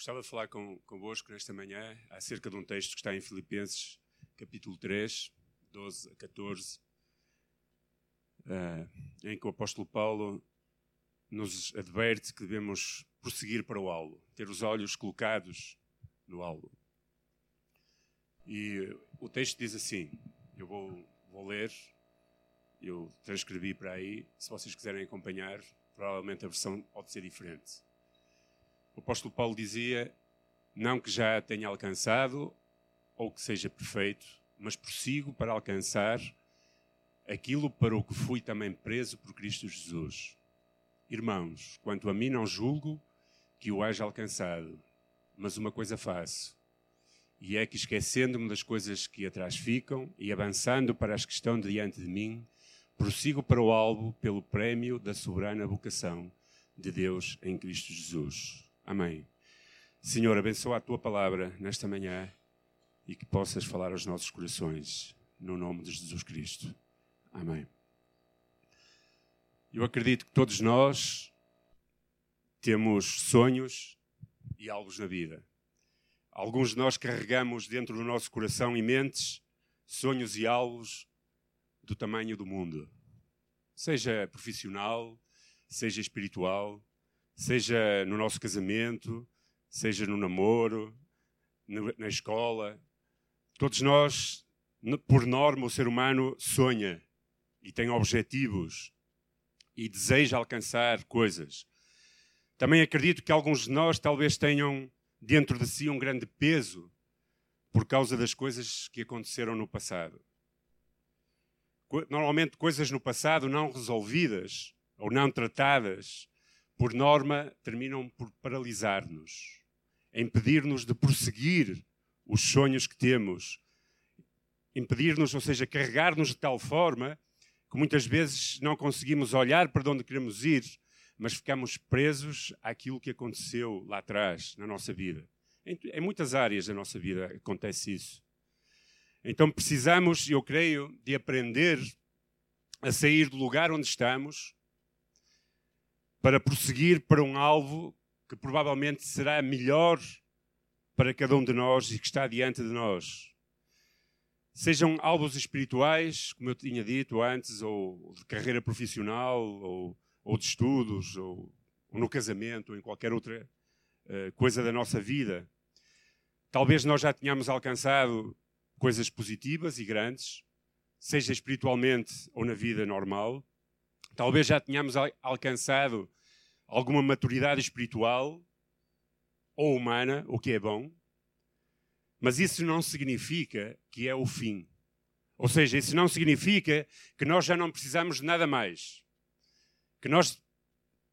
gostava de falar com, convosco nesta manhã acerca de um texto que está em Filipenses, capítulo 3, 12 a 14, uh, em que o apóstolo Paulo nos adverte que devemos prosseguir para o alvo, ter os olhos colocados no alvo. E o texto diz assim: eu vou, vou ler, eu transcrevi para aí, se vocês quiserem acompanhar, provavelmente a versão pode ser diferente. O apóstolo Paulo dizia: Não que já tenha alcançado ou que seja perfeito, mas prossigo para alcançar aquilo para o que fui também preso por Cristo Jesus. Irmãos, quanto a mim não julgo que o haja alcançado, mas uma coisa faço, e é que esquecendo-me das coisas que atrás ficam e avançando para as que estão diante de mim, prossigo para o alvo pelo prémio da soberana vocação de Deus em Cristo Jesus. Amém. Senhor, abençoa a tua palavra nesta manhã e que possas falar aos nossos corações, no nome de Jesus Cristo. Amém. Eu acredito que todos nós temos sonhos e alvos na vida. Alguns de nós carregamos dentro do nosso coração e mentes sonhos e alvos do tamanho do mundo, seja profissional, seja espiritual, seja no nosso casamento, seja no namoro, na escola. Todos nós, por norma, o ser humano sonha e tem objetivos e deseja alcançar coisas. Também acredito que alguns de nós talvez tenham dentro de si um grande peso por causa das coisas que aconteceram no passado. Normalmente, coisas no passado não resolvidas ou não tratadas por norma, terminam por paralisar-nos, impedir-nos de prosseguir os sonhos que temos, impedir-nos, ou seja, carregar-nos de tal forma que muitas vezes não conseguimos olhar para onde queremos ir, mas ficamos presos àquilo que aconteceu lá atrás, na nossa vida. Em, em muitas áreas da nossa vida acontece isso. Então precisamos, eu creio, de aprender a sair do lugar onde estamos para prosseguir para um alvo que provavelmente será melhor para cada um de nós e que está diante de nós. Sejam alvos espirituais, como eu tinha dito antes, ou de carreira profissional, ou, ou de estudos, ou, ou, no casamento, ou em qualquer outra uh, coisa da nossa vida. Talvez nós já tenhamos alcançado coisas positivas e grandes, seja espiritualmente ou na vida normal, Talvez já tenhamos alcançado alguma maturidade espiritual ou humana, o que é bom, mas isso não significa que é o fim. Ou seja, isso não significa que nós já não precisamos de nada mais. Que nós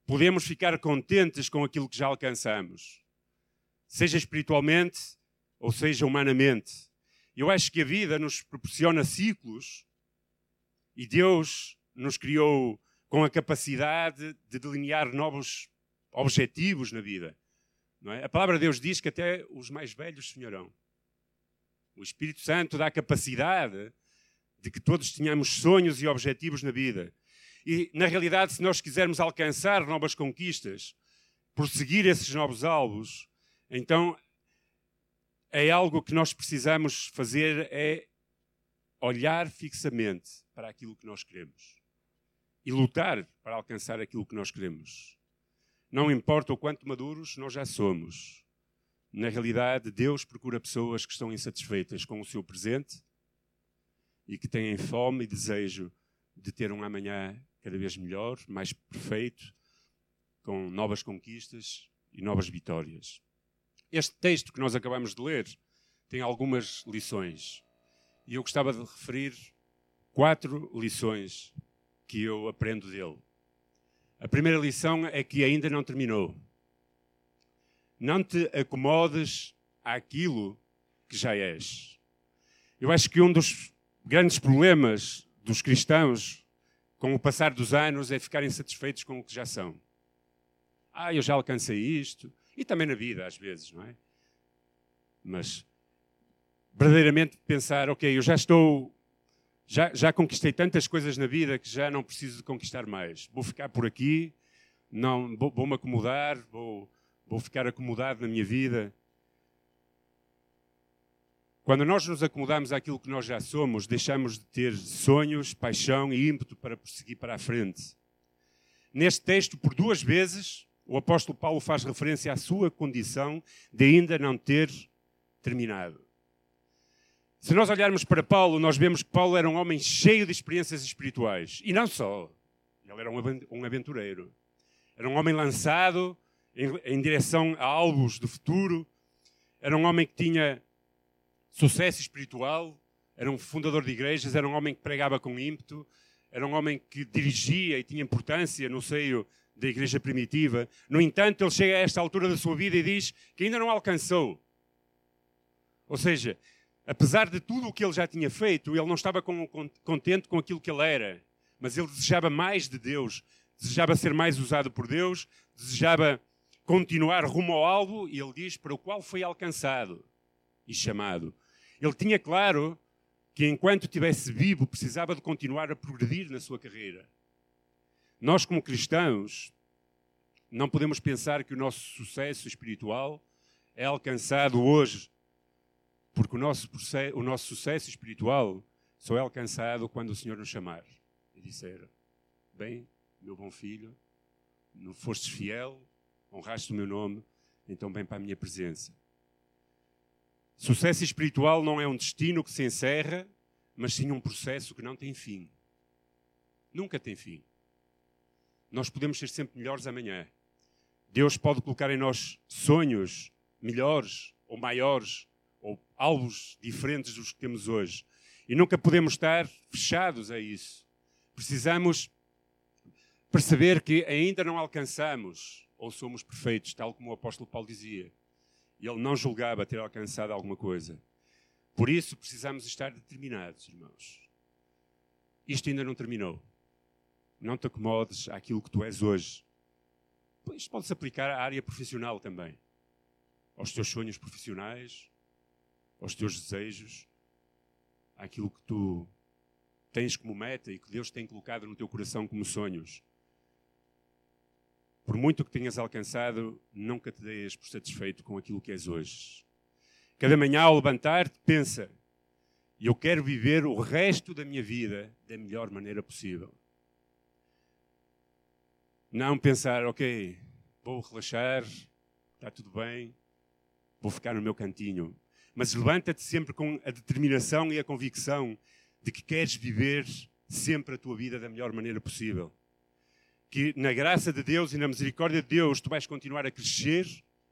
podemos ficar contentes com aquilo que já alcançamos, seja espiritualmente ou seja humanamente. Eu acho que a vida nos proporciona ciclos e Deus nos criou com a capacidade de delinear novos objetivos na vida. É? A palavra de Deus diz que até os mais velhos sonharão. O Espírito Santo dá a capacidade de que todos tenhamos sonhos e objetivos na vida. E, na realidade, se nós quisermos alcançar novas conquistas, prosseguir esses novos alvos, então é algo que nós precisamos fazer é olhar fixamente para aquilo que nós queremos e lutar para alcançar aquilo que nós queremos. Não importa o quanto maduros nós já somos. Na realidade, Deus procura pessoas que estão insatisfeitas com o seu presente e que têm fome e desejo de ter um amanhã cada vez melhor, mais perfeito, com novas conquistas e novas vitórias. Este texto que nós acabamos de ler tem algumas lições e eu gostava de referir quatro lições que eu aprendo dele. A primeira lição é que ainda não terminou. Não te acomodes àquilo que já és. Eu acho que um dos grandes problemas dos cristãos com o passar dos anos é ficarem satisfeitos com o que já são. Ah, eu já alcancei isto. E também na vida, às vezes, não é? Mas verdadeiramente pensar, ok, eu já estou já, já conquistei tantas coisas na vida que já não preciso de conquistar mais. Vou ficar por aqui, não vou-me acomodar, vou, Vou ficar acomodado na minha vida? Quando nós nos acomodamos àquilo que nós já somos, deixamos de ter sonhos, paixão e ímpeto para prosseguir para a frente. Neste texto, por duas vezes, o apóstolo Paulo faz referência à sua condição de ainda não ter terminado. Se nós olharmos para Paulo, nós vemos que Paulo era um homem cheio de experiências espirituais. E não só. Ele era um aventureiro. Era um homem lançado em, em direção a alvos do futuro. Era um homem que tinha sucesso espiritual. Era um fundador de igrejas. Era um homem que pregava com ímpeto. Era um homem que dirigia e tinha importância no seio da igreja primitiva. No entanto, ele chega a esta altura da sua vida e diz que ainda não alcançou. Ou seja, apesar de tudo o que ele já tinha feito, ele não estava contente com aquilo que ele era, mas ele desejava mais de Deus, desejava ser mais usado por Deus, desejava continuar rumo ao alvo, e ele diz para o qual foi alcançado e chamado. Ele tinha claro que enquanto estivesse vivo precisava de continuar a progredir na sua carreira. Nós, como cristãos, não podemos pensar que o nosso sucesso espiritual é alcançado hoje, porque o nosso, o nosso sucesso espiritual só é alcançado quando o Senhor nos chamar e disser: Bem, meu bom filho, não fostes fiel, honraste o meu nome, então vem para a minha presença. Sucesso espiritual não é um destino que se encerra, mas sim um processo que não tem fim. Nunca tem fim. Nós podemos ser sempre melhores amanhã. Deus pode colocar em nós sonhos melhores ou maiores ou alvos diferentes dos que temos hoje. E nunca podemos estar fechados a isso. Precisamos perceber que ainda não alcançamos ou somos perfeitos, tal como o apóstolo Paulo dizia. Ele não julgava ter alcançado alguma coisa. Por isso precisamos estar determinados, irmãos. Isto ainda não terminou. Não te acomodes àquilo que tu és hoje. Isto pode-se aplicar à área profissional também. Aos teus sonhos profissionais, aos teus desejos, àquilo que tu tens como meta e que Deus tem colocado no teu coração como sonhos. Por muito que tenhas alcançado, nunca te deixes por satisfeito com aquilo que és hoje. Cada manhã ao levantar-te, pensa: eu quero viver o resto da minha vida da melhor maneira possível. Não pensar, ok, vou relaxar, está tudo bem, vou ficar no meu cantinho. Mas levanta-te sempre com a determinação e a convicção de que queres viver sempre a tua vida da melhor maneira possível. Que na graça de Deus e na misericórdia de Deus tu vais continuar a crescer,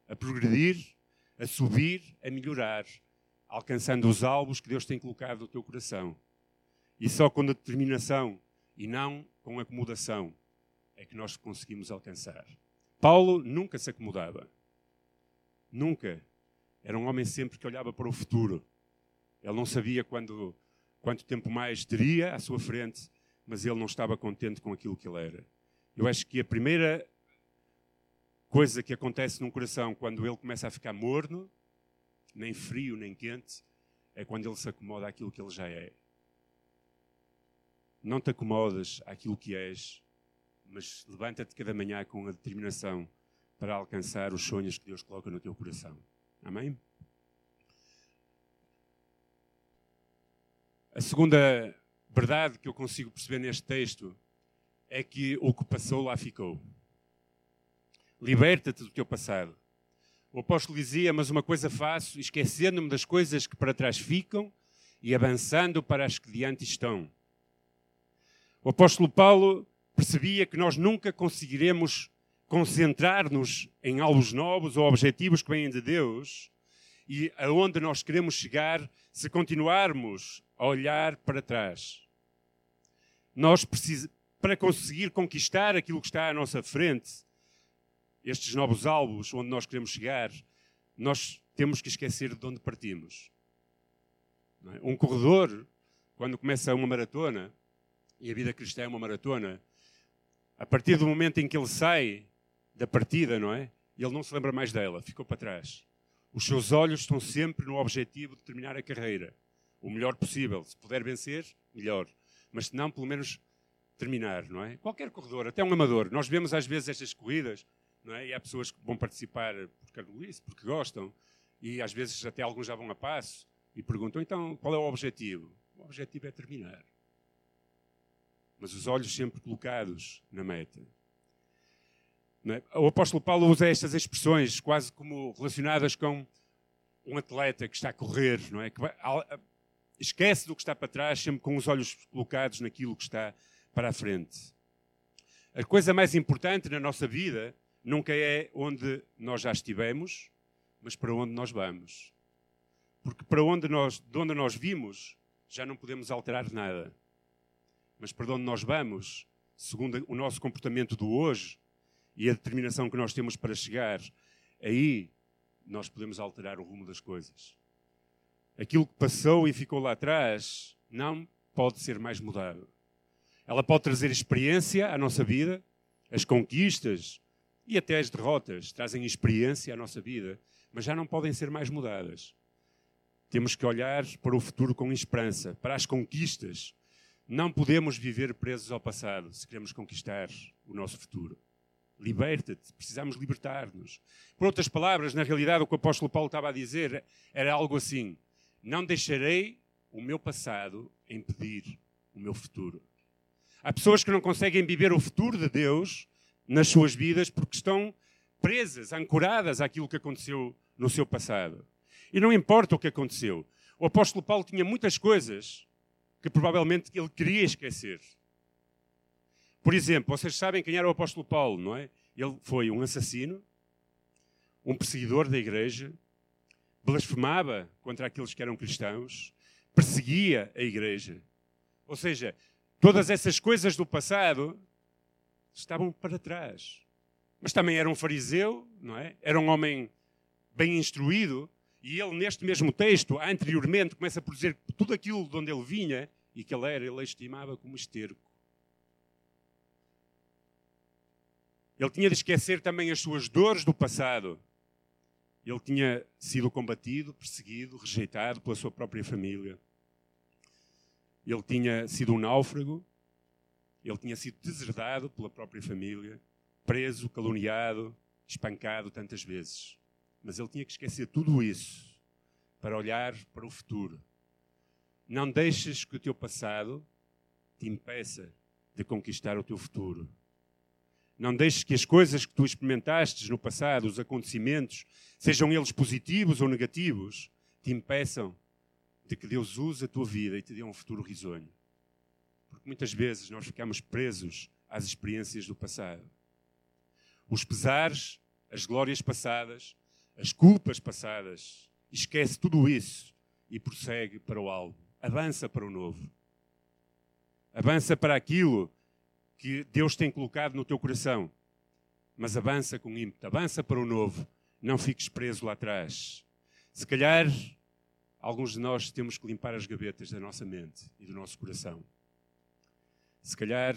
a progredir, a subir, a melhorar, alcançando os alvos que Deus tem colocado no teu coração. E só com determinação e não com acomodação é que nós conseguimos alcançar. Paulo nunca se acomodava. Nunca. Era um homem sempre que olhava para o futuro. Ele não sabia quando, quanto tempo mais teria à sua frente, mas ele não estava contente com aquilo que ele era. Eu acho que a primeira coisa que acontece num coração quando ele começa a ficar morno, nem frio nem quente, é quando ele se acomoda àquilo que ele já é. Não te acomodas àquilo que és, mas levanta-te cada manhã com a determinação para alcançar os sonhos que Deus coloca no teu coração. Amém? A segunda verdade que eu consigo perceber neste texto é que o que passou lá ficou. Liberta-te do teu passado. O apóstolo dizia: Mas uma coisa faço, esquecendo-me das coisas que para trás ficam e avançando para as que diante estão. O apóstolo Paulo percebia que nós nunca conseguiremos concentrar-nos em alvos novos ou objetivos que vêm de Deus e aonde nós queremos chegar se continuarmos a olhar para trás. Nós precisamos, para conseguir conquistar aquilo que está à nossa frente, estes novos alvos onde nós queremos chegar, nós temos que esquecer de onde partimos. É? Um corredor, quando começa uma maratona, e a vida cristã é uma maratona, a partir do momento em que ele sai da partida, não é? Ele não se lembra mais dela, ficou para trás. Os seus olhos estão sempre no objetivo de terminar a carreira. O melhor possível. Se puder vencer, melhor. Mas se não, pelo menos terminar, não é? Qualquer corredor, até um amador. Nós vemos às vezes estas corridas, não é? E há pessoas que vão participar por carolice, porque gostam, e às vezes até alguns já vão a passo e perguntam: então qual é o objetivo? O objetivo é terminar. Mas os olhos sempre colocados na meta. É? O apóstolo Paulo usa estas expressões quase como relacionadas com um atleta que está a correr, não é? Que esquece do que está para trás, sempre com os olhos colocados naquilo que está para a frente. A coisa mais importante na nossa vida nunca é onde nós já estivemos, mas para onde nós vamos. Porque para onde nós, de onde nós vimos, já não podemos alterar nada. Mas para onde nós vamos, segundo o nosso comportamento do hoje e a determinação que nós temos para chegar, aí nós podemos alterar o rumo das coisas. Aquilo que passou e ficou lá atrás não pode ser mais mudado. Ela pode trazer experiência à nossa vida, as conquistas e até as derrotas trazem experiência à nossa vida, mas já não podem ser mais mudadas. Temos que olhar para o futuro com esperança, para as conquistas. Não podemos viver presos ao passado se queremos conquistar o nosso futuro. Liberta-te, precisamos libertar-nos. Por outras palavras, na realidade, o que o apóstolo Paulo estava a dizer era algo assim: Não deixarei o meu passado impedir o meu futuro. Há pessoas que não conseguem viver o futuro de Deus nas suas vidas porque estão presas, ancoradas àquilo que aconteceu no seu passado. E não importa o que aconteceu. O apóstolo Paulo tinha muitas coisas que provavelmente ele queria esquecer. Por exemplo, vocês sabem quem era o apóstolo Paulo, não é? Ele foi um assassino, um perseguidor da igreja, blasfemava contra aqueles que eram cristãos, perseguia a igreja. Ou seja, Todas essas coisas do passado estavam para trás. Mas também era um fariseu, não é? Era um homem bem instruído, e ele, neste mesmo texto, anteriormente, começa por dizer tudo aquilo de onde ele vinha e que ele era, ele estimava como esterco. Ele tinha de esquecer também as suas dores do passado. Ele tinha sido combatido, perseguido, rejeitado pela sua própria família. Ele tinha sido um náufrago, ele tinha sido deserdado pela própria família, preso, caluniado, espancado tantas vezes. Mas ele tinha que esquecer tudo isso para olhar para o futuro. Não deixes que o teu passado te impeça de conquistar o teu futuro. Não deixes que as coisas que tu experimentaste no passado, os acontecimentos, sejam eles positivos ou negativos, te impeçam de que Deus use a tua vida e te dê um futuro risonho. Porque muitas vezes nós ficamos presos às experiências do passado. Os pesares, as glórias passadas, as culpas passadas. Esquece tudo isso e prossegue para o alvo. Avança para o novo. Avança para aquilo que Deus tem colocado no teu coração. Mas avança com ímpeto. Avança para o novo. Não fiques preso lá atrás. Se calhar alguns de nós temos que limpar as gavetas da nossa mente e do nosso coração. Se calhar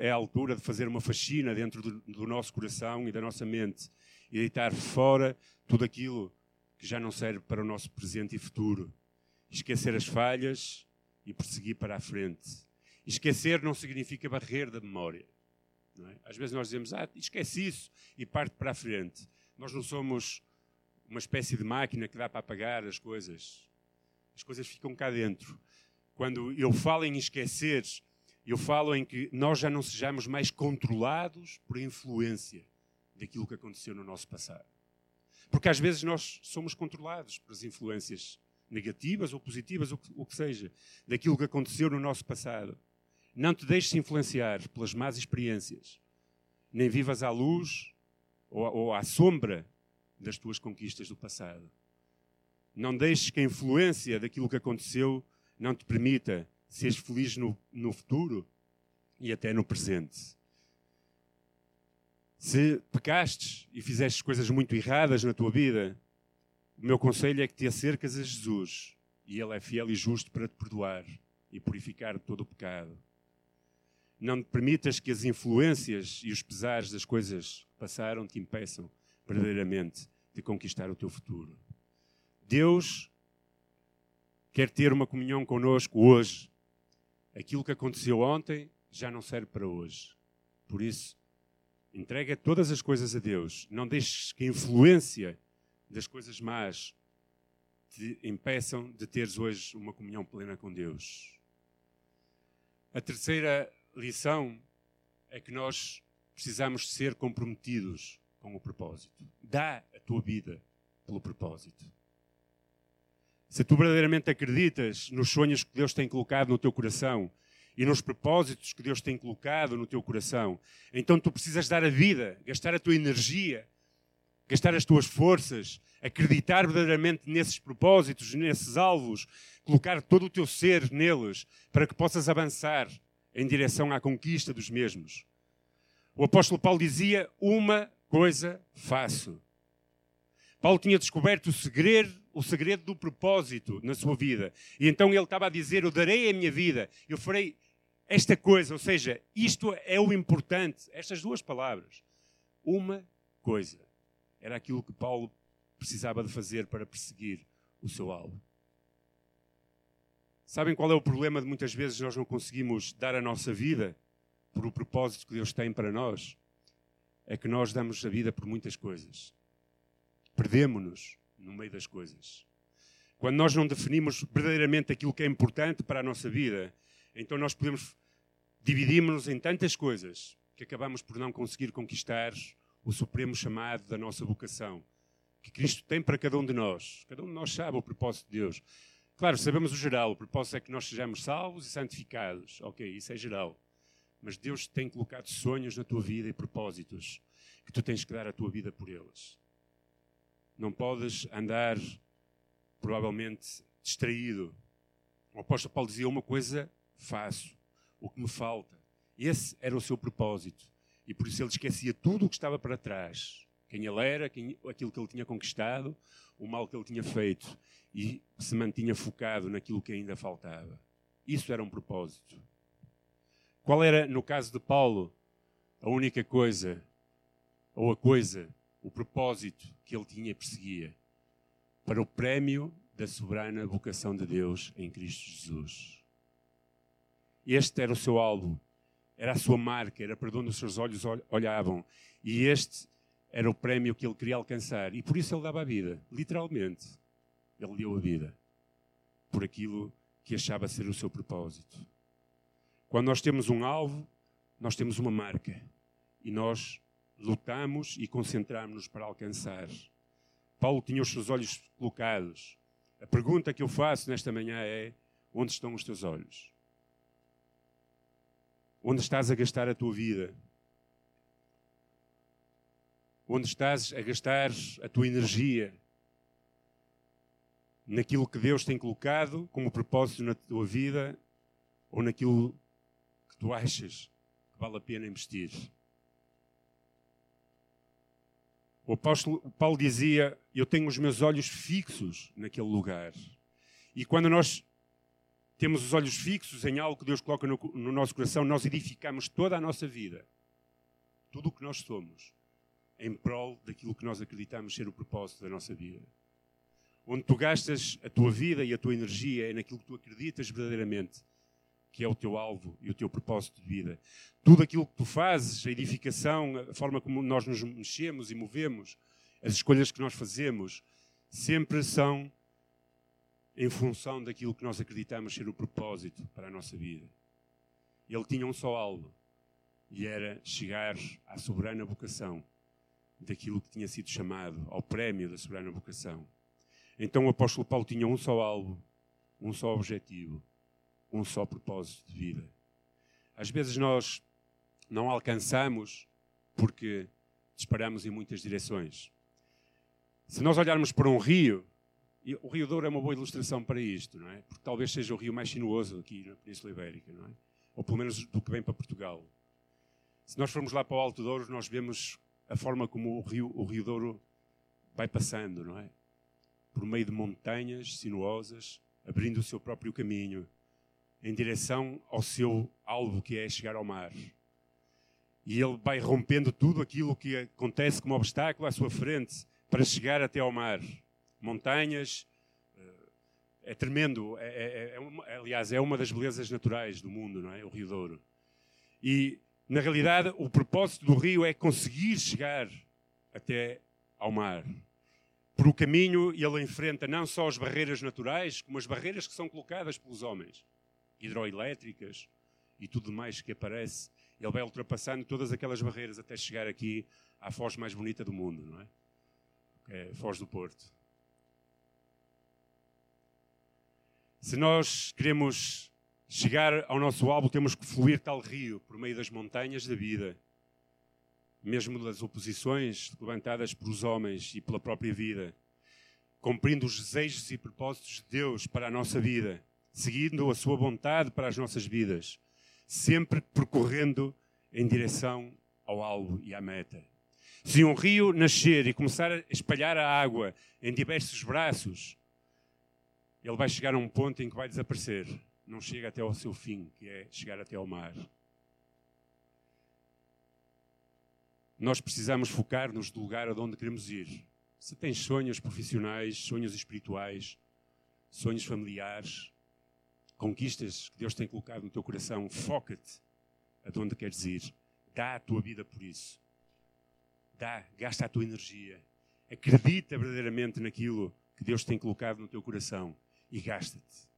é a altura de fazer uma faxina dentro do, nosso coração e da nossa mente e deitar fora tudo aquilo que já não serve para o nosso presente e futuro. Esquecer as falhas e prosseguir para a frente. Esquecer não significa barrer da memória. É? Às vezes nós dizemos, ah, esquece isso e parte para a frente. Nós não somos uma espécie de máquina que dá para apagar as coisas. As coisas ficam cá dentro. Quando eu falo em esquecer, eu falo em que nós já não sejamos mais controlados por influência daquilo que aconteceu no nosso passado. Porque às vezes nós somos controlados por as influências negativas ou positivas, o que, o que seja, daquilo que aconteceu no nosso passado. Não te deixes influenciar pelas más experiências. Nem vivas à luz ou, à sombra das tuas conquistas do passado. Não deixes que a influência daquilo que aconteceu não te permita seres feliz no, no futuro e até no presente. Se pecastes e fizeste coisas muito erradas na tua vida, o meu conselho é que te acercas a Jesus e Ele é fiel e justo para te perdoar e purificar todo o pecado. Não permitas que as influências e os pesares das coisas passaram te impeçam verdadeiramente de conquistar o teu futuro. Deus quer ter uma comunhão conosco hoje. Aquilo que aconteceu ontem já não serve para hoje. Por isso, Entrega todas as coisas a Deus. Não deixes que a influência das coisas más te impeçam de teres hoje uma comunhão plena com Deus. A terceira lição é que nós precisamos ser comprometidos com o propósito. Dá a tua vida pelo propósito. Se tu verdadeiramente acreditas nos sonhos que Deus tem colocado no teu coração e nos propósitos que Deus tem colocado no teu coração, então tu precisas dar a vida, gastar a tua energia, gastar as tuas forças, acreditar verdadeiramente nesses propósitos, nesses alvos, colocar todo o teu ser neles para que possas avançar em direção à conquista dos mesmos. O apóstolo Paulo dizia: Uma coisa faço. Paulo tinha descoberto o segredo, o segredo do propósito na sua vida. E então ele estava a dizer: Eu darei a minha vida, eu farei esta coisa. Ou seja, isto é o importante. Estas duas palavras. Uma coisa. Era aquilo que Paulo precisava de fazer para perseguir o seu alvo. Sabem qual é o problema de muitas vezes nós não conseguimos dar a nossa vida por o propósito que Deus tem para nós? É que nós damos a vida por muitas coisas perdemos-nos no meio das coisas. Quando nós não definimos verdadeiramente aquilo que é importante para a nossa vida, então nós podemos dividirmos-nos em tantas coisas que acabamos por não conseguir conquistar o supremo chamado da nossa vocação, que Cristo tem para cada um de nós. Cada um de nós sabe o propósito de Deus. Claro, sabemos o geral, o propósito é que nós sejamos salvos e santificados. Ok, isso é geral. Mas Deus tem colocado sonhos na tua vida e propósitos que tu tens que dar a tua vida por eles. Não podes andar, provavelmente, distraído. O apóstolo Paulo dizia: Uma coisa faço, o que me falta. Esse era o seu propósito. E por isso ele esquecia tudo o que estava para trás. Quem ele era, quem, aquilo que ele tinha conquistado, o mal que ele tinha feito. E se mantinha focado naquilo que ainda faltava. Isso era um propósito. Qual era, no caso de Paulo, a única coisa, ou a coisa o propósito que ele tinha e perseguia para o prémio da soberana vocação de Deus em Cristo Jesus. Este era o seu alvo, era a sua marca, era para onde os seus olhos olhavam. E este era o prémio que ele queria alcançar. E por isso ele dava a vida, literalmente. Ele deu a vida por aquilo que achava ser o seu propósito. Quando nós temos um alvo, nós temos uma marca. E nós lutamos e concentramos-nos para alcançar. Paulo tinha os seus olhos colocados. A pergunta que eu faço nesta manhã é: onde estão os teus olhos? Onde estás a gastar a tua vida? Onde estás a gastar a tua energia? Naquilo que Deus tem colocado como propósito na tua vida ou naquilo que tu achas que vale a pena investir? O apóstolo Paulo dizia: Eu tenho os meus olhos fixos naquele lugar. E quando nós temos os olhos fixos em algo que Deus coloca no, no nosso coração, nós edificamos toda a nossa vida, tudo o que nós somos, em prol daquilo que nós acreditamos ser o propósito da nossa vida. Onde tu gastas a tua vida e a tua energia é naquilo que tu acreditas verdadeiramente que é o teu alvo e o teu propósito de vida. Tudo aquilo que tu fazes, a edificação, a forma como nós nos mexemos e movemos, as escolhas que nós fazemos, sempre são em função daquilo que nós acreditamos ser o propósito para a nossa vida. Ele tinha um só alvo e era chegar à soberana vocação daquilo que tinha sido chamado, ao prémio da soberana vocação. Então o apóstolo Paulo tinha um só alvo, um só objetivo um só propósito de vida. Às vezes nós não alcançamos porque disparamos em muitas direções. Se nós olharmos para um rio, e o Rio Douro é uma boa ilustração para isto, não é? Porque talvez seja o rio mais sinuoso aqui na Península Ibérica, não é? Ou pelo menos do que vem para Portugal. Se nós formos lá para o Alto Douro, nós vemos a forma como o rio, o rio Douro vai passando, não é? Por meio de montanhas sinuosas, abrindo o seu próprio caminho, em direção ao seu alvo, que é chegar ao mar. E ele vai rompendo tudo aquilo que acontece como obstáculo à sua frente para chegar até ao mar. Montanhas, eh, é tremendo. É, é, é uma, aliás, é uma das belezas naturais do mundo, não é? O Rio Douro. E na realidade, o propósito do rio é conseguir chegar até ao mar. Por o caminho, ele enfrenta não só as barreiras naturais, como as barreiras que são colocadas pelos homens, hidroelétricas e tudo mais que aparece. Ele vai ultrapassando todas aquelas barreiras até chegar aqui à foz mais bonita do mundo, não é? É Foz do Porto. Se nós queremos chegar ao nosso alvo, temos que fluir tal rio por meio das montanhas da vida, mesmo das oposições levantadas pelos homens e pela própria vida, cumprindo os desejos e propósitos de Deus para a nossa vida, seguindo a sua vontade para as nossas vidas, sempre percorrendo em direção ao alvo e à meta. Se um rio nascer e começar a espalhar a água em diversos braços, ele vai chegar a um ponto em que vai desaparecer. Não chega até ao seu fim, que é chegar até ao mar. Nós precisamos focar-nos do lugar aonde queremos ir. Se tens sonhos profissionais, sonhos espirituais, sonhos familiares, conquistas que Deus tem colocado no teu coração, foca-te aonde queres ir. Dá a tua vida por isso. Dá, gasta a tua energia. Acredita verdadeiramente naquilo que Deus tem colocado no teu coração e gasta-te.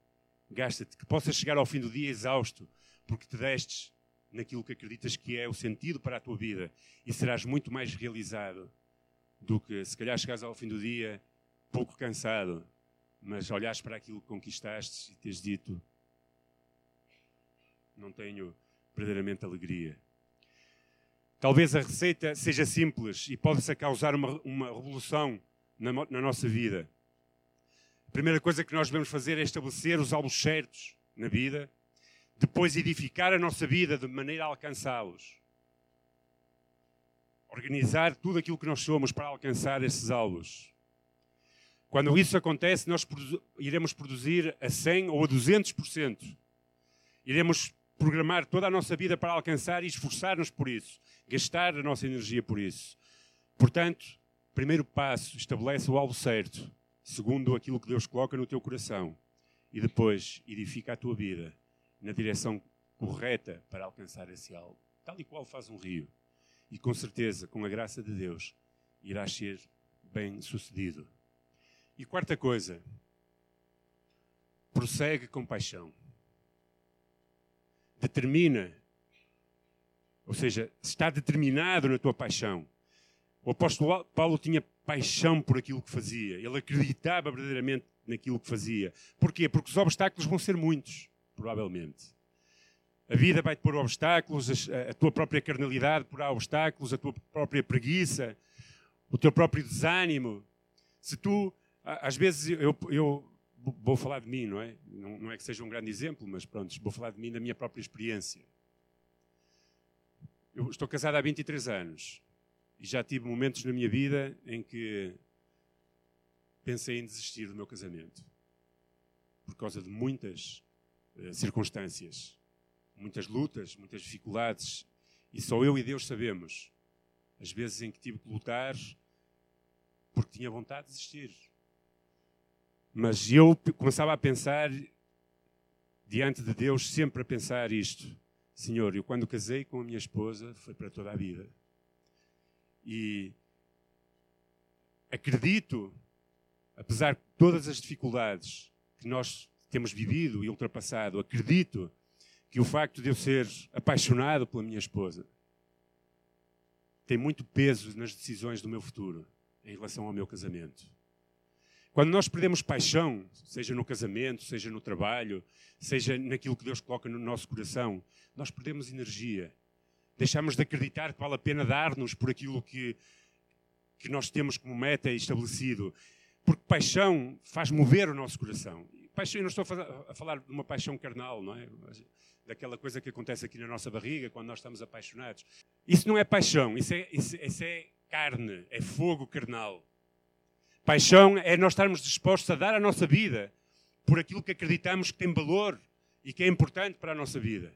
Gasta-te, que possas chegar ao fim do dia exausto, porque te destes naquilo que acreditas que é o sentido para a tua vida e serás muito mais realizado do que se calhar chegares ao fim do dia pouco cansado, mas olhares para aquilo que conquistaste e tens dito: Não tenho verdadeiramente alegria. Talvez a receita seja simples e possa causar uma, uma revolução na, na nossa vida. A primeira coisa que nós devemos fazer é estabelecer os alvos certos na vida, depois edificar a nossa vida de maneira a alcançá-los. Organizar tudo aquilo que nós somos para alcançar esses alvos. Quando isso acontece, nós iremos produzir a 100 ou a 200%. Iremos programar toda a nossa vida para alcançar e esforçar-nos por isso, gastar a nossa energia por isso. Portanto, primeiro passo, estabelece o alvo certo segundo aquilo que Deus coloca no teu coração, e depois edifica a tua vida na direção correta para alcançar esse alvo, tal e qual faz um rio. E com certeza, com a graça de Deus, irás ser bem sucedido. E quarta coisa, prossegue com paixão. Determina, ou seja, está determinado na tua paixão. O apóstolo Paulo tinha paixão por aquilo que fazia. Ele acreditava verdadeiramente naquilo que fazia. Porquê? Porque os obstáculos vão ser muitos, provavelmente. A vida vai-te pôr obstáculos, a tua própria carnalidade porá obstáculos, a tua própria preguiça, o teu próprio desânimo. Se tu, às vezes, eu, eu vou falar de mim, não é? Não, não é que seja um grande exemplo, mas pronto, vou falar de mim, da minha própria experiência. Eu estou casado há 23 anos. E já tive momentos na minha vida em que pensei em desistir do meu casamento. Por causa de muitas uh, circunstâncias, muitas lutas, muitas dificuldades. E só eu e Deus sabemos as vezes em que tive que lutar porque tinha vontade de desistir. Mas eu começava a pensar, diante de Deus, sempre a pensar isto: Senhor, eu quando casei com a minha esposa foi para toda a vida. E acredito, apesar de todas as dificuldades que nós temos vivido e ultrapassado, acredito que o facto de eu ser apaixonado pela minha esposa tem muito peso nas decisões do meu futuro em relação ao meu casamento. Quando nós perdemos paixão, seja no casamento, seja no trabalho, seja naquilo que Deus coloca no nosso coração, nós perdemos energia deixamos de acreditar que vale a pena dar-nos por aquilo que, que nós temos como meta estabelecido. Porque paixão faz mover o nosso coração. Paixão, eu não estou a falar de uma paixão carnal, não é? Daquela coisa que acontece aqui na nossa barriga quando nós estamos apaixonados. Isso não é paixão, isso é, isso, isso é carne, é fogo carnal. Paixão é nós estarmos dispostos a dar a nossa vida por aquilo que acreditamos que tem valor e que é importante para a nossa vida.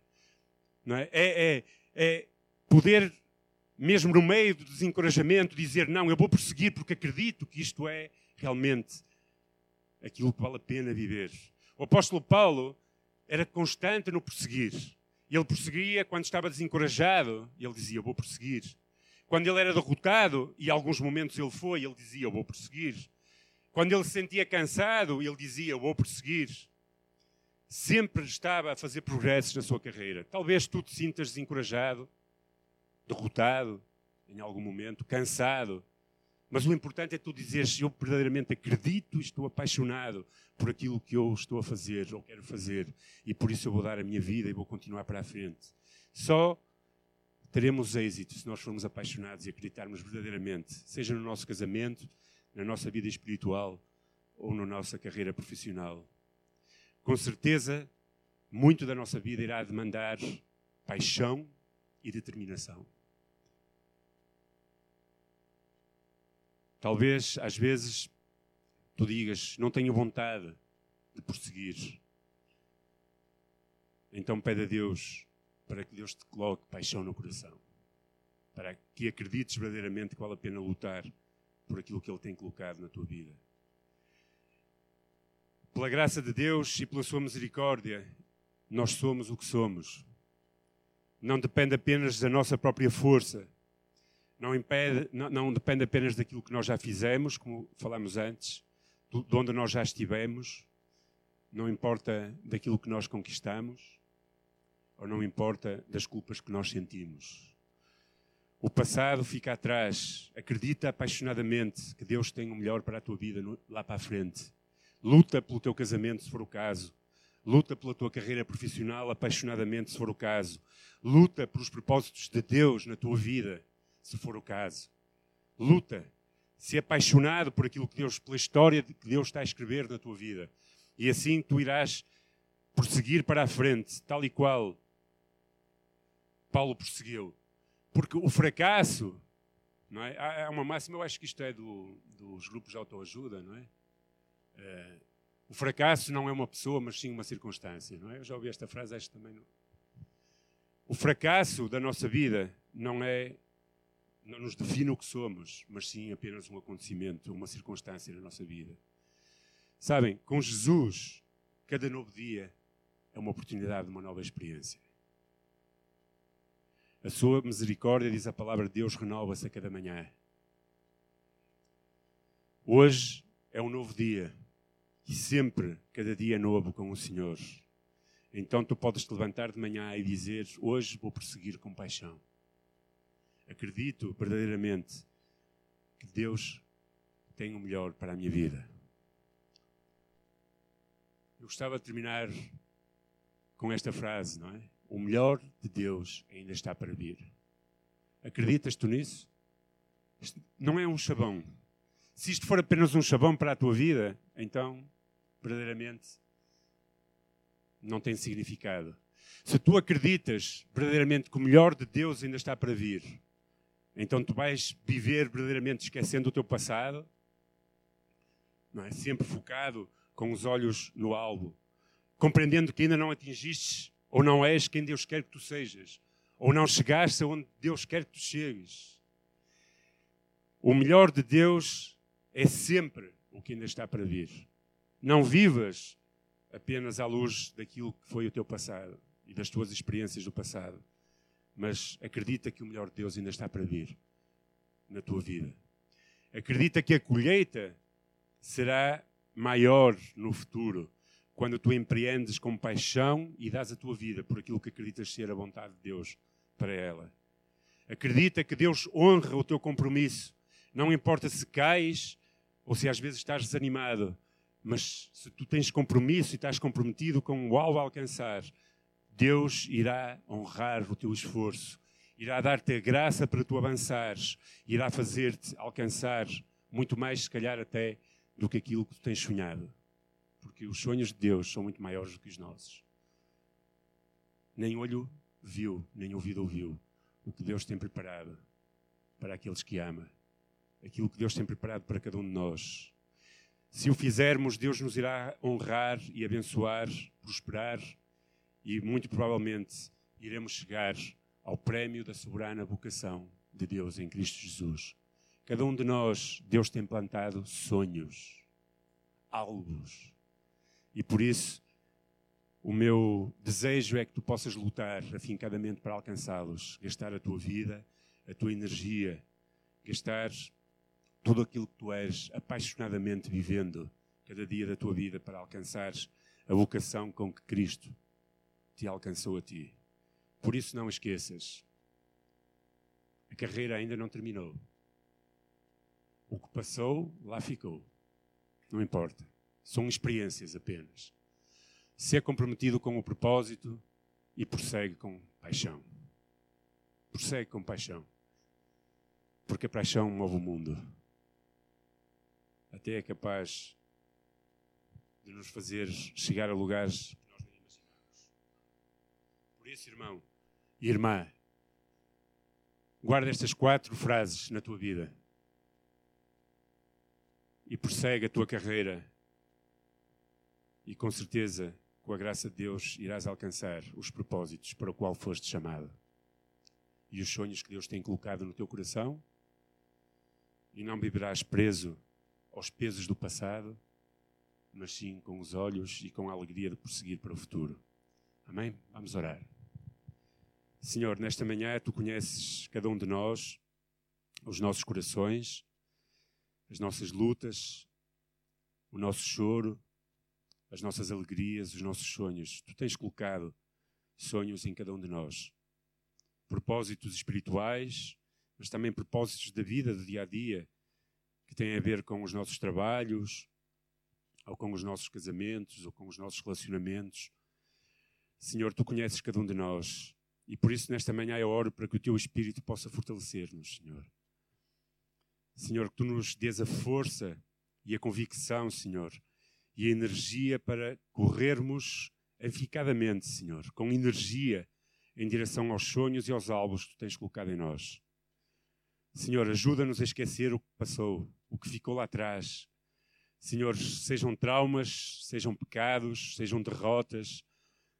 Não é? É, é, é poder, mesmo no meio do desencorajamento, dizer: Não, eu vou prosseguir porque acredito que isto é realmente aquilo que vale a pena viver. O apóstolo Paulo era constante no prosseguir. Ele prosseguia quando estava desencorajado, ele dizia: Vou prosseguir. Quando ele era derrotado, e alguns momentos ele foi, ele dizia: Vou prosseguir. Quando ele se sentia cansado, ele dizia: Vou prosseguir. Sempre estava a fazer progressos na sua carreira. Talvez tu te sintas desencorajado, derrotado em algum momento, cansado. Mas o importante é tu dizeres: Eu verdadeiramente acredito estou apaixonado por aquilo que eu estou a fazer ou quero fazer. E por isso eu vou dar a minha vida e vou continuar para a frente. Só teremos êxito se nós formos apaixonados e acreditarmos verdadeiramente, seja no nosso casamento, na nossa vida espiritual ou na nossa carreira profissional. Com certeza, muito da nossa vida irá demandar paixão e determinação. Talvez, às vezes, tu digas: Não tenho vontade de prosseguir. Então pede a Deus para que Deus te coloque paixão no coração. Para que acredites verdadeiramente que vale a pena lutar por aquilo que Ele tem colocado na tua vida. Pela graça de Deus e pela Sua misericórdia, nós somos o que somos. Não depende apenas da nossa própria força. Não, impede, não, não depende apenas daquilo que nós já fizemos, como falamos antes, de onde nós já estivemos. Não importa daquilo que nós conquistamos, ou não importa das culpas que nós sentimos. O passado fica atrás. Acredita apaixonadamente que Deus tem o melhor para a tua vida lá para a frente. Luta pelo teu casamento, se for o caso. Luta pela tua carreira profissional apaixonadamente, se for o caso. Luta pelos propósitos de Deus na tua vida, se for o caso. Luta. Se apaixonado por aquilo que Deus, pela história que Deus está a escrever na tua vida. E assim tu irás prosseguir para a frente, tal e qual Paulo prosseguiu. Porque o fracasso, não é? Há uma máxima, eu acho que isto é do, dos grupos de autoajuda, não é? é? O fracasso não é uma pessoa, mas sim uma circunstância, não é? Eu já ouvi esta frase, acho também não. O fracasso da nossa vida não é não nos define o que somos, mas sim apenas um acontecimento, uma circunstância na nossa vida. Sabem, com Jesus, cada novo dia é uma oportunidade de uma nova experiência. A sua misericórdia, diz a palavra de Deus, renova-se a cada manhã. Hoje é um novo dia e sempre, cada dia é novo com o Senhor. Então tu podes te levantar de manhã e dizer: Hoje vou prosseguir com paixão. Acredito verdadeiramente que Deus tem o melhor para a minha vida. Eu gostava de terminar com esta frase, não é? O melhor de Deus ainda está para vir. Acreditas tu nisso? Isto não é um chavão. Se isto for apenas um chavão para a tua vida, então, verdadeiramente, não tem significado. Se tu acreditas verdadeiramente que o melhor de Deus ainda está para vir, então tu vais viver verdadeiramente esquecendo o teu passado, não é? sempre focado com os olhos no alvo, compreendendo que ainda não atingiste ou não és quem Deus quer que tu sejas. Ou não chegaste aonde Deus quer que tu chegues. O melhor de Deus é sempre o que ainda está para vir. Não vivas apenas à luz daquilo que foi o teu passado e das tuas experiências do passado, mas acredita que o melhor de Deus ainda está para vir na tua vida. Acredita que a colheita será maior no futuro quando tu empreendes com paixão e dás a tua vida por aquilo que acreditas ser a vontade de Deus para ela. Acredita que Deus honra o teu compromisso. Não importa se cais ou se às vezes estás desanimado, mas se tu tens compromisso e estás comprometido com o alvo a alcançar, Deus irá honrar o teu esforço, irá dar-te a graça para tu avançares, irá fazer-te alcançar muito mais, se calhar até, do que aquilo que tu tens sonhado porque os sonhos de Deus são muito maiores do que os nossos. Nem olho viu, nem ouvido ouviu o que Deus tem preparado para aqueles que ama. Aquilo que Deus tem preparado para cada um de nós. Se o fizermos, Deus nos irá honrar e abençoar, prosperar e muito provavelmente iremos chegar ao prémio da soberana vocação de Deus em Cristo Jesus. Cada um de nós, Deus tem plantado sonhos, alvos, e por isso, O meu desejo é que tu possas lutar afincadamente para alcançá-los, gastar a tua vida, a tua energia, gastar tudo aquilo que tu és apaixonadamente vivendo cada dia da tua vida para alcançares a vocação com que Cristo te alcançou a ti. Por isso não esqueças, a carreira ainda não terminou. O que passou, lá ficou. Não importa. São experiências apenas. Ser é comprometido com o propósito e prossegue com paixão. Prossegue com paixão. Porque a paixão move o mundo. Até é capaz de nos fazer chegar a lugares que nós nem imaginamos. Por isso, irmão e irmã, guarda estas quatro frases na tua vida e prossegue a tua carreira e com certeza, com a graça de Deus, irás alcançar os propósitos para o qual foste chamado e os sonhos que Deus tem colocado no teu coração e não viverás preso aos pesos do passado, mas sim com os olhos e com a alegria de prosseguir para o futuro. Amém? Vamos orar. Senhor, nesta manhã tu conheces cada um de nós, os nossos corações, as nossas lutas, o nosso choro, as nossas alegrias, os nossos sonhos. Tu tens colocado sonhos em cada um de nós. Propósitos espirituais, mas também propósitos da vida, do dia a dia, que têm a ver com os nossos trabalhos, ou com os nossos casamentos, ou com os nossos relacionamentos. Senhor, tu conheces cada um de nós e por isso nesta manhã eu oro para que o teu Espírito possa fortalecer-nos, Senhor. Senhor, que tu nos dês a força e a convicção, Senhor, e a energia para corrermos eficadamente, Senhor, com energia em direção aos sonhos e aos alvos que tu tens colocado em nós. Senhor, ajuda-nos a esquecer o que passou, o que ficou lá atrás. Senhor, sejam traumas, sejam pecados, sejam derrotas.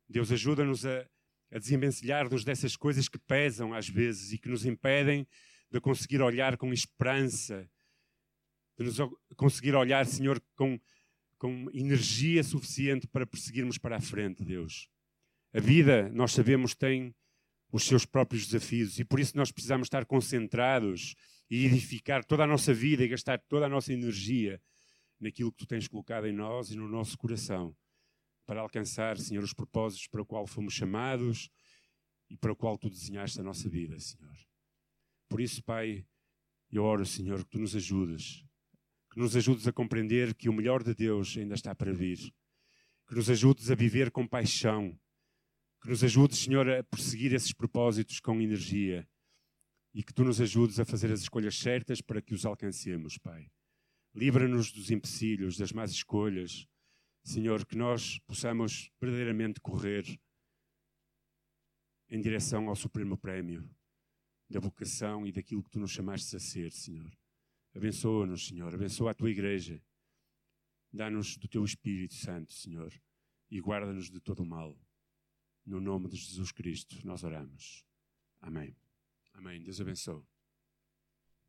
Deus, ajuda-nos a, a desenvencilhar-nos dessas coisas que pesam às vezes e que nos impedem de conseguir olhar com esperança, de nos conseguir olhar, Senhor, com, com energia suficiente para prosseguirmos para a frente, Deus. A vida, nós sabemos, tem os seus próprios desafios e por isso nós precisamos estar concentrados e edificar toda a nossa vida e gastar toda a nossa energia naquilo que tu tens colocado em nós e no nosso coração para alcançar, Senhor, os propósitos para o qual fomos chamados e para o qual tu desenhaste a nossa vida, Senhor. Por isso, Pai, eu oro, Senhor, que tu nos ajudes, que nos ajudes a compreender que o melhor de Deus ainda está para vir, que nos ajudes a viver com paixão que nos ajudes, Senhor, a prosseguir esses propósitos com energia e que tu nos ajudes a fazer as escolhas certas para que os alcancemos, Pai. Livra-nos dos empecilhos, das más escolhas. Senhor, que nós possamos verdadeiramente correr em direção ao supremo prémio da vocação e daquilo que tu nos chamaste a ser, Senhor. Abençoa-nos, Senhor. Abençoa a tua igreja. Dá-nos do teu Espírito Santo, Senhor, e guarda-nos de todo o mal. No nome de Jesus Cristo, nós oramos. Amém. Amém. Deus abençoe.